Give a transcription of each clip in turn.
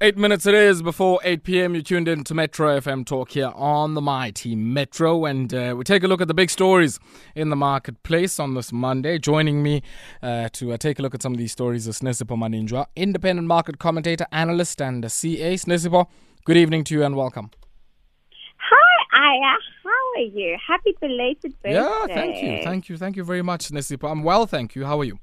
Eight minutes it is before 8 p.m. You tuned in to Metro FM Talk here on the Mighty Metro, and uh, we take a look at the big stories in the marketplace on this Monday. Joining me uh, to uh, take a look at some of these stories is Sinesipho Maninjwa, independent market commentator, analyst, and a CA. Sinesipho, good evening to you and welcome. Hi, Aya. How are you? Happy belated birthday. Yeah, thank you, thank you, thank you very much, Sinesipho. I'm well, thank you. How are you?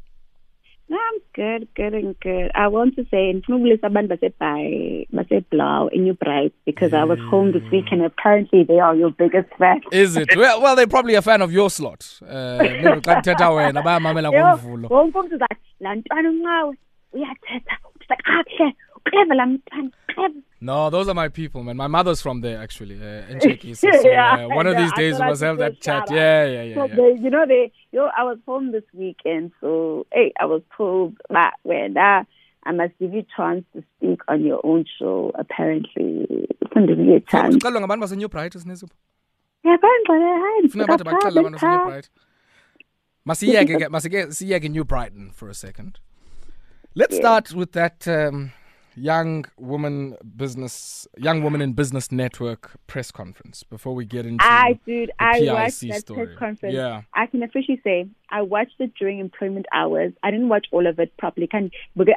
I'm good, good and good. I want to say, someone baseball, baseball in your bright because I was home this weekend. Apparently, they are your biggest fan. Is it? well, well, they're probably a fan of your slot. Uh, xa kuthetha wena bayamamela ngomvulo. wonke umntu uzathi laa ntwana uncawe uyathetha like kakuhle clever laa mntwana clever No, those are my people, man. My mother's from there, actually, uh, in Chekisa. So, Yeah, uh, one of these. I days we must have that chat. Yeah, yeah, yeah. So yeah. they, you know, they, you know, I was home this weekend, so hey, I was told that when uh, I must give you a chance to speak on your own show. Apparently, couldn't give you a chance. kuxelelwa ngabantu baseNew Bright Sinesipho. Yeah, apparently, hi. Funa abantu baxelele abantu baseNew Bright. Masiyeke ke masike siyeke New Brighton for a second. Let's start with that um, young woman business young woman in business network press conference before we get into I, dude, the I PIC watched that story. press conference. Yeah. I can officially say I watched it during employment hours. I didn't watch all of it properly. Can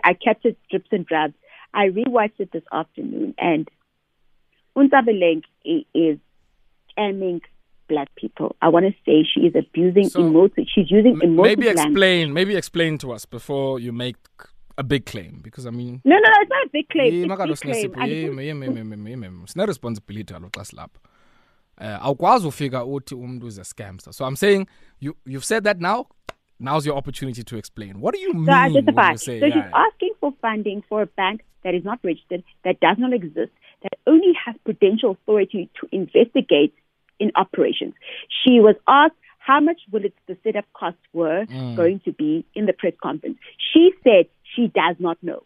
I kept it drips and drabs. I rewatched it this afternoon, and Untabeleng is scamming black people. I want to say she is abusing So, emotive. She's using emotive maybe language. explain maybe explain to us before you make a big claim because I mean No, no, no, it's not a big claim. Yima It's a big claim. Sinesipho, I yima, didn't- yima, yima, yima, yima. sine-responsibility kaloku xa silapha um awukwazi ufika uthi umntu is a scamster so i'm saying you, you've said that now now's your opportunity to explain what do you mean So I justify. you say So she's yeah, asking for funding for a bank that is not registered, that does not exist, that only has prudential authority to investigate in operations. She was asked how much will its the setup costs were mm. going to be in the press conference. She said she does not know.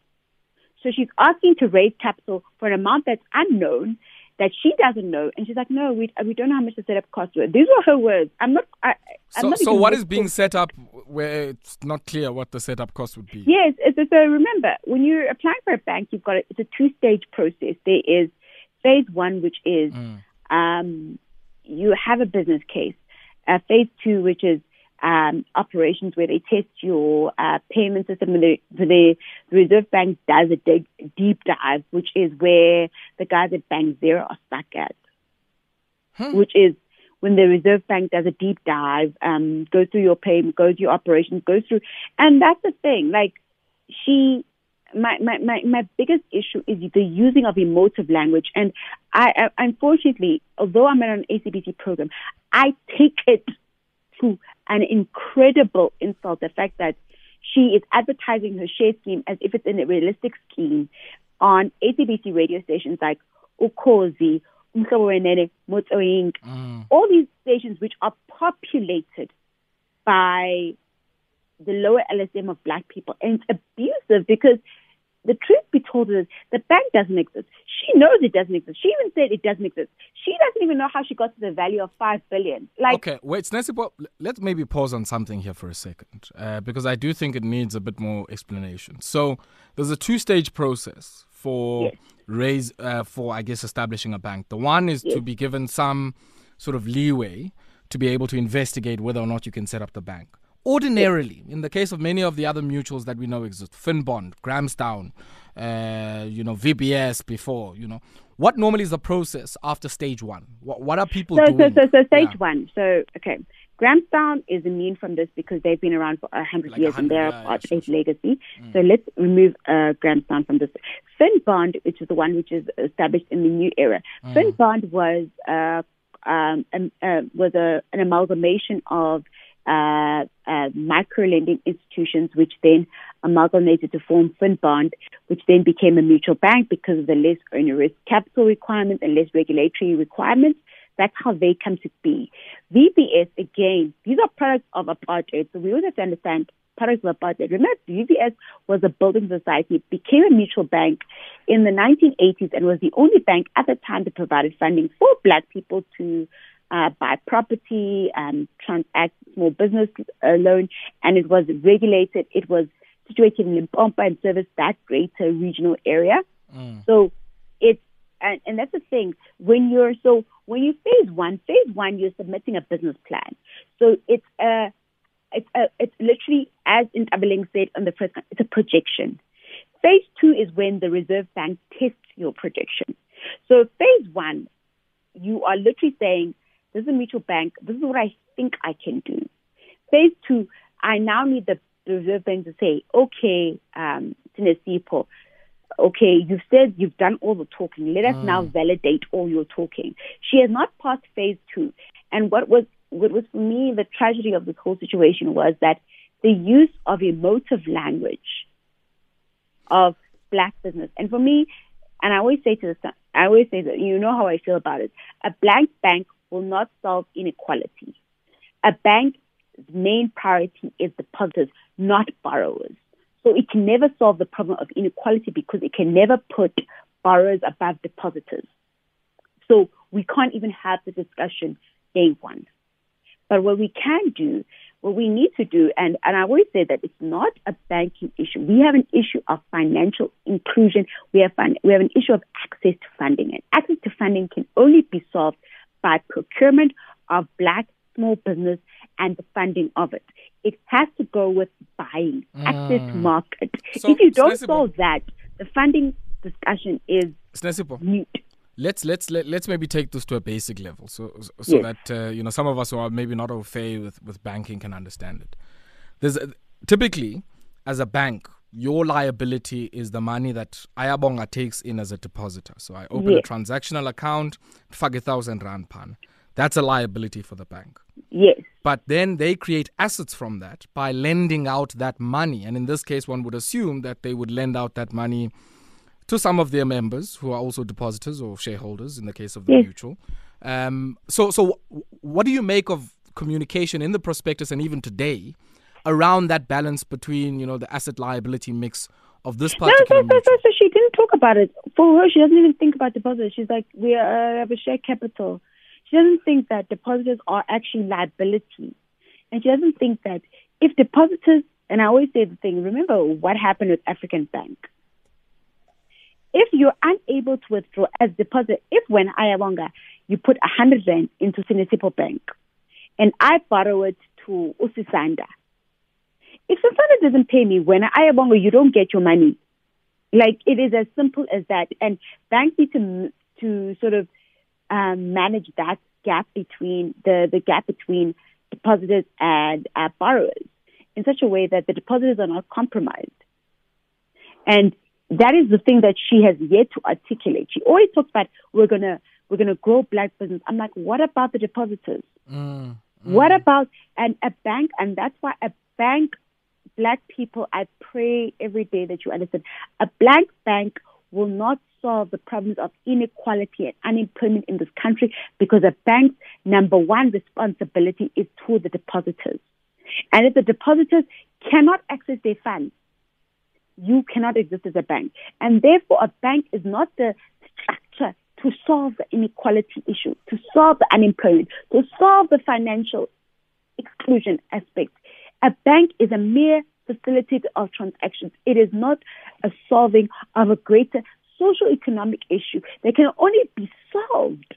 So she's asking to raise capital for an amount that's unknown that she doesn't know, and she's like, "No, we we don't know how much the setup costs were." These were her words. I'm not. I, I'm so, not so what is being set up where it's not clear what the setup cost would be Yes, it's, so remember, when you're applying for a bank, you've got a, it's a two-stage process. There is phase one, which is um, you have a business case. Uh, phase two, which is um, operations, where they test your uh, payment system. And the, the Reserve Bank does a dig, deep dive, which is where the guys at Bank Zero are stuck at which is when the Reserve Bank does a deep dive, um, goes through your payment, goes through your operations, goes through, and that's the thing. Like she, my my my, my biggest issue is the using of emotive language, and I, I unfortunately, although I'm in an SABC program, I take it to an incredible insult. The fact that she is advertising her share scheme as if it's a realistic scheme on SABC radio stations like Ukhozi, Umhlobo Wenene, Inc., mm. all these stations which are populated by the lower LSM of black people. And it's abusive because the truth be told is the bank doesn't exist. She knows it doesn't exist. She even said it doesn't exist. She doesn't even know how she got to the value of five billion. Like Okay, wait, Sinesipho, let's maybe pause on something here for a second, uh, because I do think it needs a bit more explanation. So there's a two-stage process for Yes. raise uh, for I guess establishing a bank. The one is to be given some sort of leeway to be able to investigate whether or not you can set up the bank. Ordinarily, in the case of many of the other mutuals that we know exist, Finbond, Grahamstown, uh, you know, VBS before, you know, what normally is the process after stage one? What, what are people so, so, doing? so, so stage Yeah. one. So, okay. Grahamstown is immune from this because they've been around for a hundred Like years 100, and they're yeah, a part yeah, of its legacy. So let's remove uh, Grahamstown from this. Finbond, which is the one which is established in the new era. Finbond was uh, um, um, uh, was a, an amalgamation of uh, uh, micro lending institutions, which then amalgamated to form Finbond, which then became a mutual bank because of the less onerous capital requirements and less regulatory requirements. That's how they come to be. VBS, again, these are products of apartheid. So we always have to understand products of apartheid. Remember, VBS was a building society, became a mutual bank in the 1980s and was the only bank at the time that provided funding for black people to uh, buy property and transact small business uh, loan. And it was regulated. It was situated in Limpopo and serviced that greater regional area. Mm. So it's and, and that's the thing when you're so when you phase one, phase one, you're submitting a business plan. So it's a it's a, it's literally as Ntabeleng said on the first, it's a projection. Phase two is when the Reserve Bank tests your projection. So phase one, you are literally saying, "This is a mutual bank. This is what I think I can do." Phase two, I now need the Reserve Bank to say, "Okay, um, okay, you've said you've done all the talking. Let us mm. now validate all your talking. She has not passed phase two. And what was what was for me the tragedy of this whole situation was that the use of emotive language of black business. And for me, and I always say to the I always say that you know how I feel about it. A blank bank will not solve inequality. A bank's main priority is depositors, not borrowers. So it can never solve the problem of inequality because it can never put borrowers above depositors. So we can't even have the discussion day one. But what we can do, what we need to do, and, and I always say that it's not a banking issue. We have an issue of financial inclusion. We have, fun, we have an issue of access to funding. And access to funding can only be solved by procurement of black small business and the funding of it. It has to go with buying, mm. access to market. So, if you don't solve that, the funding discussion is mute. Let's let's let, let's maybe take this to a basic level, so so yes. that uh, you know some of us who are maybe not au fait with, with banking can understand it. There's a, typically as a bank, your liability is the money that Ayabonga takes in as a depositor. So I open yes. a transactional account, fag a thousand rand pan. That's a liability for the bank. Yes. But then they create assets from that by lending out that money. And in this case, one would assume that they would lend out that money to some of their members who are also depositors or shareholders in the case of the yes. mutual. Um, so, so what do you make of communication in the prospectus and even today around that balance between, you know, the asset liability mix of this particular no, so, so, so, she didn't talk about it. For her, she doesn't even think about deposits. She's like, we uh, have a share capital she doesn't think that depositors are actually liability. And she doesn't think that if depositors, and I always say the thing, remember what happened with African Bank. If you're unable to withdraw as deposit, if when Ayabonga, you put a hundred rand into Sinesipho Bank, and I borrow it to Usisanda, if Usisanda doesn't pay me when I Ayabonga, you don't get your money. Like it is as simple as that. And banks need to to sort of um, manage that gap between the, the gap between depositors and uh, borrowers in such a way that the depositors are not compromised. And that is the thing that she has yet to articulate. She always talks about we're gonna we're gonna grow black business. I'm like, what about the depositors? Mm, mm. What about and a bank? And that's why a bank, black people, I pray every day that you understand. A black bank will not solve the problems of inequality and unemployment in this country because a bank's number one responsibility is to the depositors. And if the depositors cannot access their funds, you cannot exist as a bank. And therefore, a bank is not the structure to solve the inequality issue, to solve the unemployment, to solve the financial exclusion aspect. A bank is a mere facilitator of transactions. It is not a solving of a greater social economic issue that can only be solved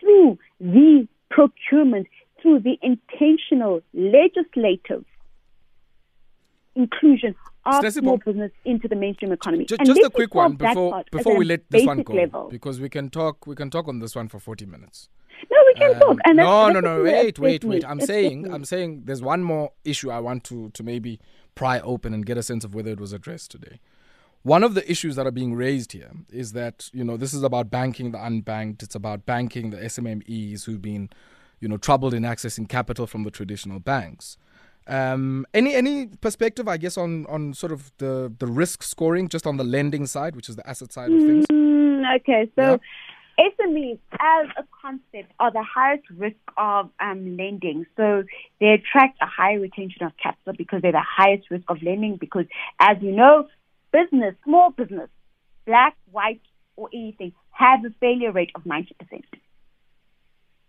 through the procurement, through the intentional legislative inclusion of small business into the mainstream economy. Just, just a quick one before before we let this one go, level. because we can talk we can talk on this one for forty minutes. No, we can um, talk. And no, no, no. Wait, wait, wait. I'm saying, I'm saying, there's one more issue I want to to maybe pry open and get a sense of whether it was addressed today. One of the issues that are being raised here is that, you know, this is about banking the unbanked. It's about banking the SMMEs who've been, you know, troubled in accessing capital from the traditional banks. Um, any any perspective, I guess, on, on sort of the, the risk scoring, just on the lending side, which is the asset side of things? Mm, okay, so yeah. SMEs as a concept are the highest risk of um, lending. So they attract a higher retention of capital because they're the highest risk of lending because, as you know, business, small business, black, white, or anything, has a failure rate of 90%.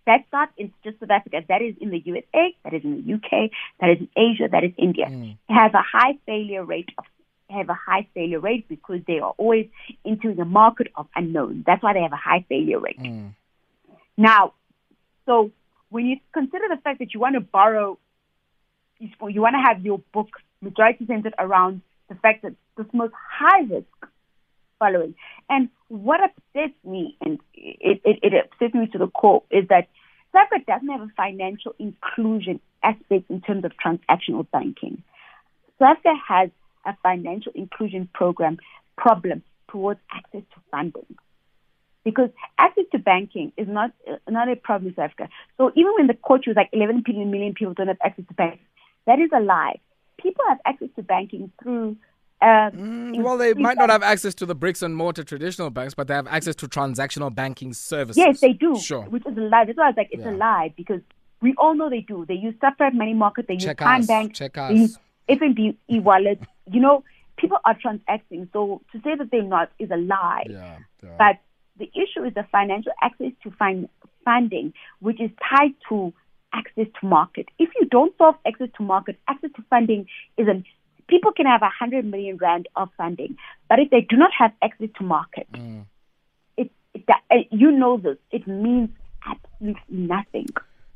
That's not in just South Africa. That is in the USA, that is in the UK, that is in Asia, that is India. Mm. It has a high failure rate of have a high failure rate because they are always into the market of unknown. That's why they have a high failure rate. Mm. Now, so when you consider the fact that you want to borrow, you want to have your book majority centered around the fact that this most high risk following. And what upsets me, and it, it, it upsets me to the core, is that South doesn't have a financial inclusion aspect in terms of transactional banking. South Africa has a financial inclusion program problem towards access to funding. Because access to banking is not uh, not a problem in South Africa. So even when the court was like 11 million people don't have access to banking, that is a lie. People have access to banking through uh, mm, well, they might not have access to the bricks and mortar traditional banks, but they have access to transactional banking services. Yes, they do. Sure. Which is a lie. That's why I was like, it's yeah. a lie because we all know they do. They use separate money market. They Check use TymeBank. Check us. They use FNB e-wallet. You know, people are transacting. So to say that they're not is a lie. Yeah, yeah. But the issue is the financial access to find funding, which is tied to access to market. If you don't solve access to market, access to funding is an people can have a hundred million rand of funding, but if they do not have access to market, mm. it, it you know this, it means absolutely nothing.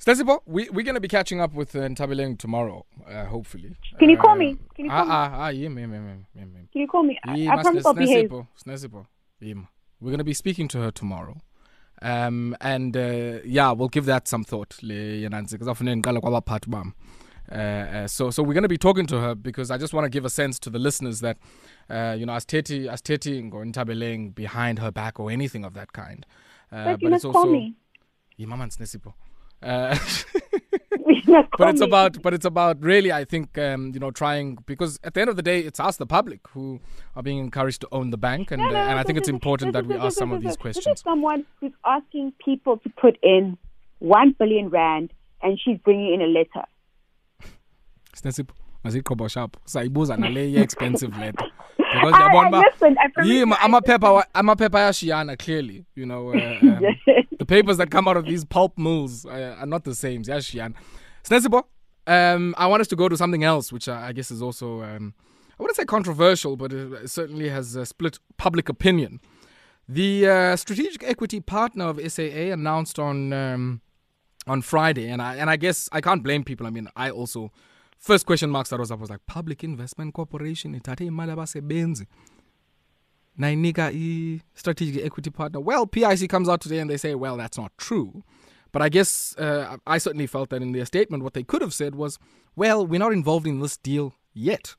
Sinesipho, we, we're going to be catching up with uh, Ntabeleng tomorrow, uh, hopefully. Can you call me? Uh, Can you call ah, me? Ah, ah, yeah, me, me, me. Can you call me? I, I promise I'll behave. Sinesipho, We're going to be speaking to her tomorrow. Um, and uh, yeah, we'll give that some thought. Because often uh, uh, so, so we're going to be talking to her because I just want to give a sense to the listeners that, uh, you know, as Teti, as Teti or Ntabeleng behind her back or anything of that kind. Uh, but, but it's also, call me. Uh, but it's about but it's about really I think um, you know trying because at the end of the day it's us the public who are being encouraged to own the bank and no, no, uh, and I think it's important that we ask some of these questions. This is someone who's asking people to put in one billion rand and she's bringing in a letter. Masiqhobo sharp sayibuza nale ye-expensive letter. Because yabona uba yima amaphepha amaphepha ayashiyana clearly you know uh, um, the papers that come out of these pulp mills uh, are not the same ziyashiyana sinesipho um, I want us to go to something else, which I, I guess is also, um, I wouldn't say controversial, but it certainly has uh, split public opinion. The uh, strategic equity partner of SAA announced on um, on Friday, and I and I guess I can't blame people. I mean, I also first question marks that was up was like public investment corporation ithathe imali abasebenzi nayinika i-strategic equity partner. Well pic comes out today and they say well that's not true. But i guess uh, i certainly felt that in their statement what they could have said was well we're not involved in this deal yet.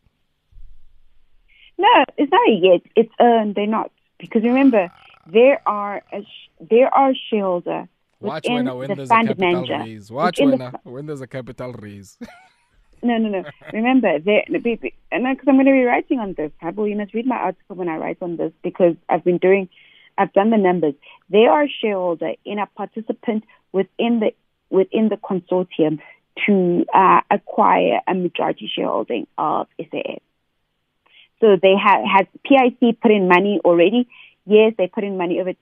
No it's not yet. It's um, they're not. Because remember there are a sh- there are shareholder Watch when, when there's a capital manager, raise. Watch when, the, when there's a capital raise. No, no, no. Remember, because I'm going to be writing on this. Pablo, you must read my article when I write on this because I've been doing, I've done the numbers. They are a shareholder in a participant within the within the consortium to uh, acquire a majority shareholding of SAA. So they have has PIC put in money already? Yes, they put in money over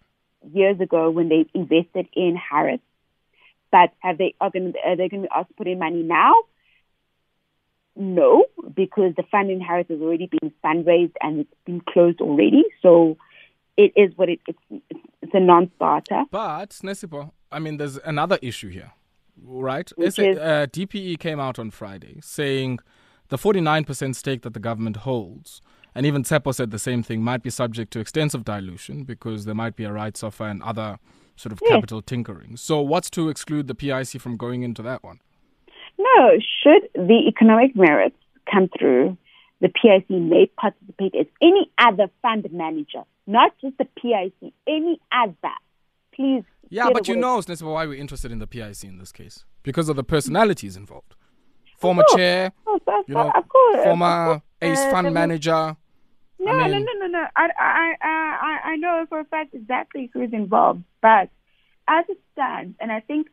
years ago when they invested in Harith. But have they are, going, are they going to be asked to put in money now? No, because the fund in Harith has already been fundraised and it's been closed already. So it is what it, it's, it's a non-starter. But Nesipo, I mean, there's another issue here, right? Which is, uh, DPE came out on Friday saying the 49% stake that the government holds, and even Tsepo said the same thing, might be subject to extensive dilution because there might be a rights offer and other sort of yes. capital tinkering. So what's to exclude the PIC from going into that one? No, should the economic merits come through, the PIC may participate as any other fund manager, not just the PIC, any other. Please. Yeah, but you know, that's why we're interested in the PIC in this case because of the personalities involved. Former chair, you know, former ACE uh, fund manager. No, I mean, no, no, no, no. I, I, I, I know for a fact exactly who's involved, but as it stands, and I think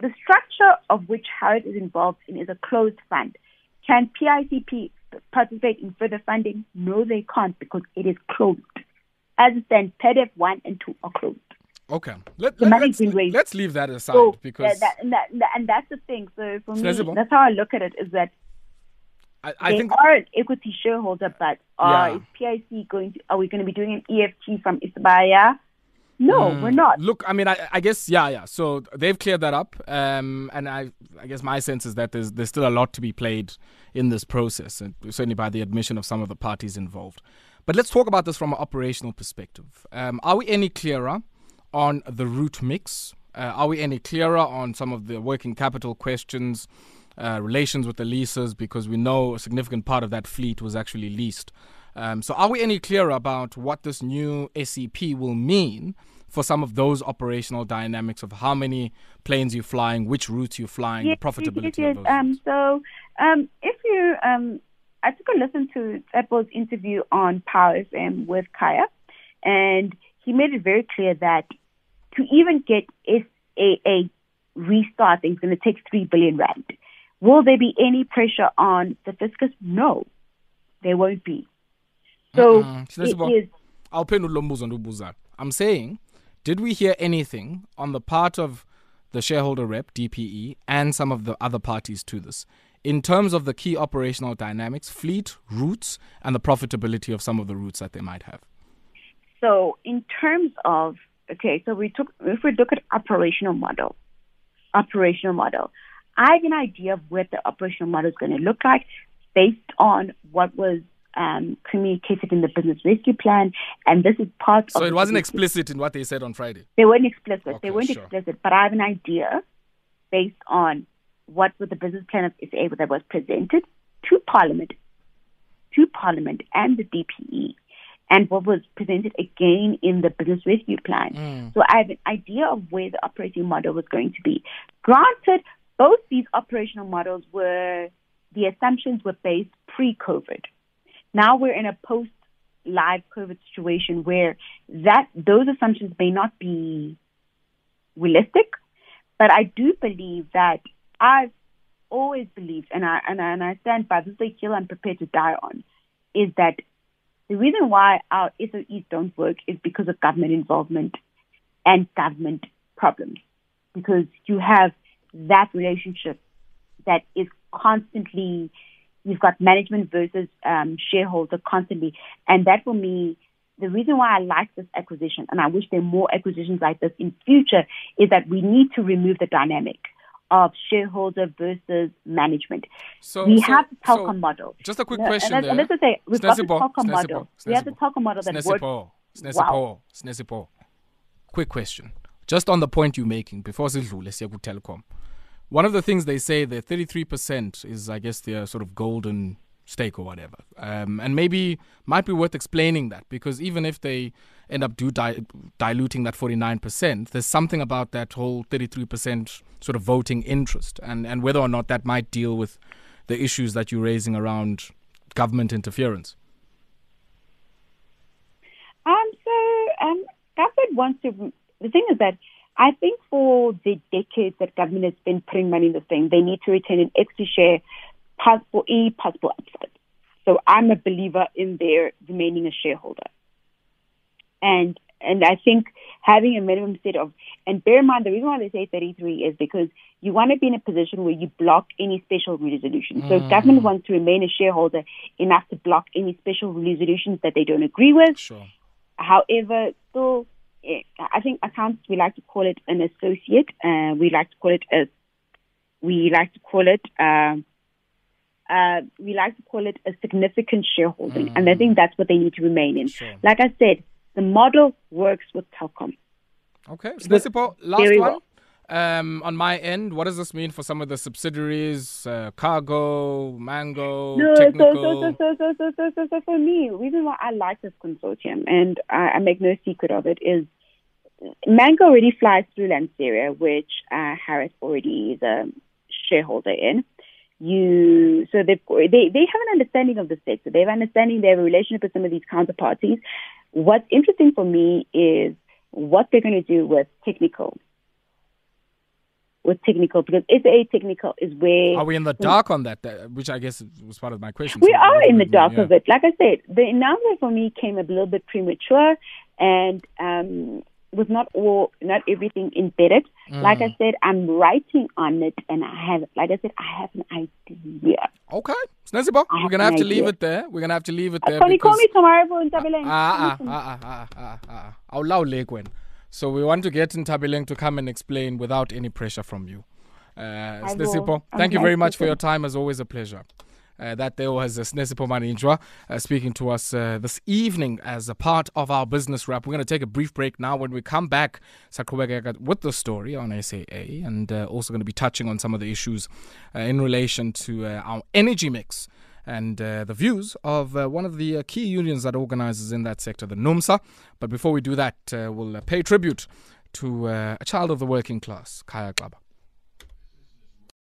the structure of which Harith is involved in is a closed fund. Can PICP participate in further funding? No, they can't because it is closed. As it stands, PDF 1 and 2 are closed. Okay, let, let, us let's leave that aside so, because that, and, that, and that's the thing. So for me, that's how I look at it: is that I, I they think are an equity shareholder, but are Yeah. is PIC going to? Are we going to be doing an EFT from Isibaya? No, Mm. we're not. Look, I mean, I, I guess, yeah, yeah. So they've cleared that up, um, and I, I guess my sense is that there's there's still a lot to be played in this process, and certainly by the admission of some of the parties involved. But let's talk about this from an operational perspective. Um, are we any clearer on the route mix? Uh, are we any clearer on some of the working capital questions, uh, relations with the leases? Because we know a significant part of that fleet was actually leased. Um, so, are we any clearer about what this new SEP will mean for some of those operational dynamics of how many planes you're flying, which routes you're flying, the profitability yes, yes. of those? Um, so, um, if you, um, I took a listen to Apple's interview on Power FM with Kaya, and he made it very clear that to even get SAA restarting is going to take three billion rand. Will there be any pressure on the fiscus? No, there won't be. So uh-uh. is I'll pay no lumbuzo ndubuza. I'm saying, did we hear anything on the part of the shareholder rep, DPE, and some of the other parties to this in terms of the key operational dynamics, fleet, routes, and the profitability of some of the routes that they might have? So in terms of okay, so we took if we look at operational model, operational model, I have an idea of what the operational model is going to look like based on what was um, communicated in the business rescue plan, and this is part So of. it wasn't explicit in what they said on Friday. They weren't explicit. Okay, they weren't sure. explicit, but I have an idea based on what was the business plan of SA that was presented to Parliament, to Parliament and the DPE, and what was presented again in the business rescue plan. Mm. So I have an idea of where the operating model was going to be. Granted, both these operational models were the assumptions were based pre-COVID. Now we're in a post live COVID situation where that those assumptions may not be realistic, but I do believe that I've always believed, and I and I, and I stand by this is a I'm prepared to die on, is that the reason why our SOEs don't work is because of government involvement and government problems, because you have that relationship that is constantly you've got management versus um, shareholder constantly, and that for me, the reason why I like this acquisition, and I wish there are more acquisitions like this in future, is that we need to remove the dynamic of shareholder versus management. So we so- have the so model. Just a quick No, question and, there. and let's just say we've got the Telkom model. Sinesipho, We have the Telkom model that works. Sinesipho, Wow. Sinesipho. Quick question. Just on the point you're making, before sidlule siya ku-Telkom. One of the things they say that 33% is, I guess, their sort of golden stake or whatever. Um, and maybe might be worth explaining that because even if they end up do di- diluting that 49%, there's something about that whole 33% sort of voting interest and, and whether or not that might deal with the issues that you're raising around government interference. Um, so um, government wants to. The thing is that I think for the decades that government has been putting money in this thing, they need to retain an equity share for any possible upside. So I'm a believer in their remaining a shareholder, and and I think having a minimum set of and bear in mind the reason why they say 33 is because you want to be in a position where you block any special resolution. So if government mm. wants to remain a shareholder enough to block any special resolutions that they don't agree with, Sure. However, still, I think accountants we like to call it an associate. Uh, we like to call it a we like to call it um, uh, we like to call it a significant shareholding, and I think that's what they need to remain in. Sure. Like I said, the model works with Telkom. Okay. Sinesipho, last one. well. Um, on my end, what does this mean for some of the subsidiaries, uh, Cargo, Mango, No, so, Technical? so, so, so, so, so, so, so for me, the reason why I like this consortium, and I, I make no secret of it, is Mango already flies through Lanseria, which uh, Harith already is a shareholder in. You so they they they have an understanding of the sector. They have an understanding. They have a relationship with some of these counterparties. What's interesting for me is what they're going to do with technical. With technical, because SA technical is where Are we in the dark on that? That- Which I guess was part of my question. we So are in the dark yeah. of it. Like I said, the announcement for me came a little bit premature, and um, with not all, not everything embedded. Mm. Like I said, I'm writing on it, and I have, like I said, I have an idea. Okay, Sinesipho, we're gonna have to leave it there. We're gonna have to leave it there. Can you call me tomorrow for Ah, ah, ah, ah, ah, ah. I'll allow Legwen. So we want to get Ntabeleng to come and explain without any pressure from you. Uh, Sinesipho, thank you very much for your time. As always, a pleasure. Uh, that there was uh, Sinesipho Maninjwa uh, speaking to us uh, this evening as a part of our business wrap. We're going to take a brief break now. When we come back, with the story on SAA and uh, also going to be touching on some of the issues uh, in relation to uh, our energy mix and uh, the views of uh, one of the uh, key unions that organizes in that sector, the NUMSA. But before we do that, we'll pay tribute to a child of the working class, Kaya Xaba.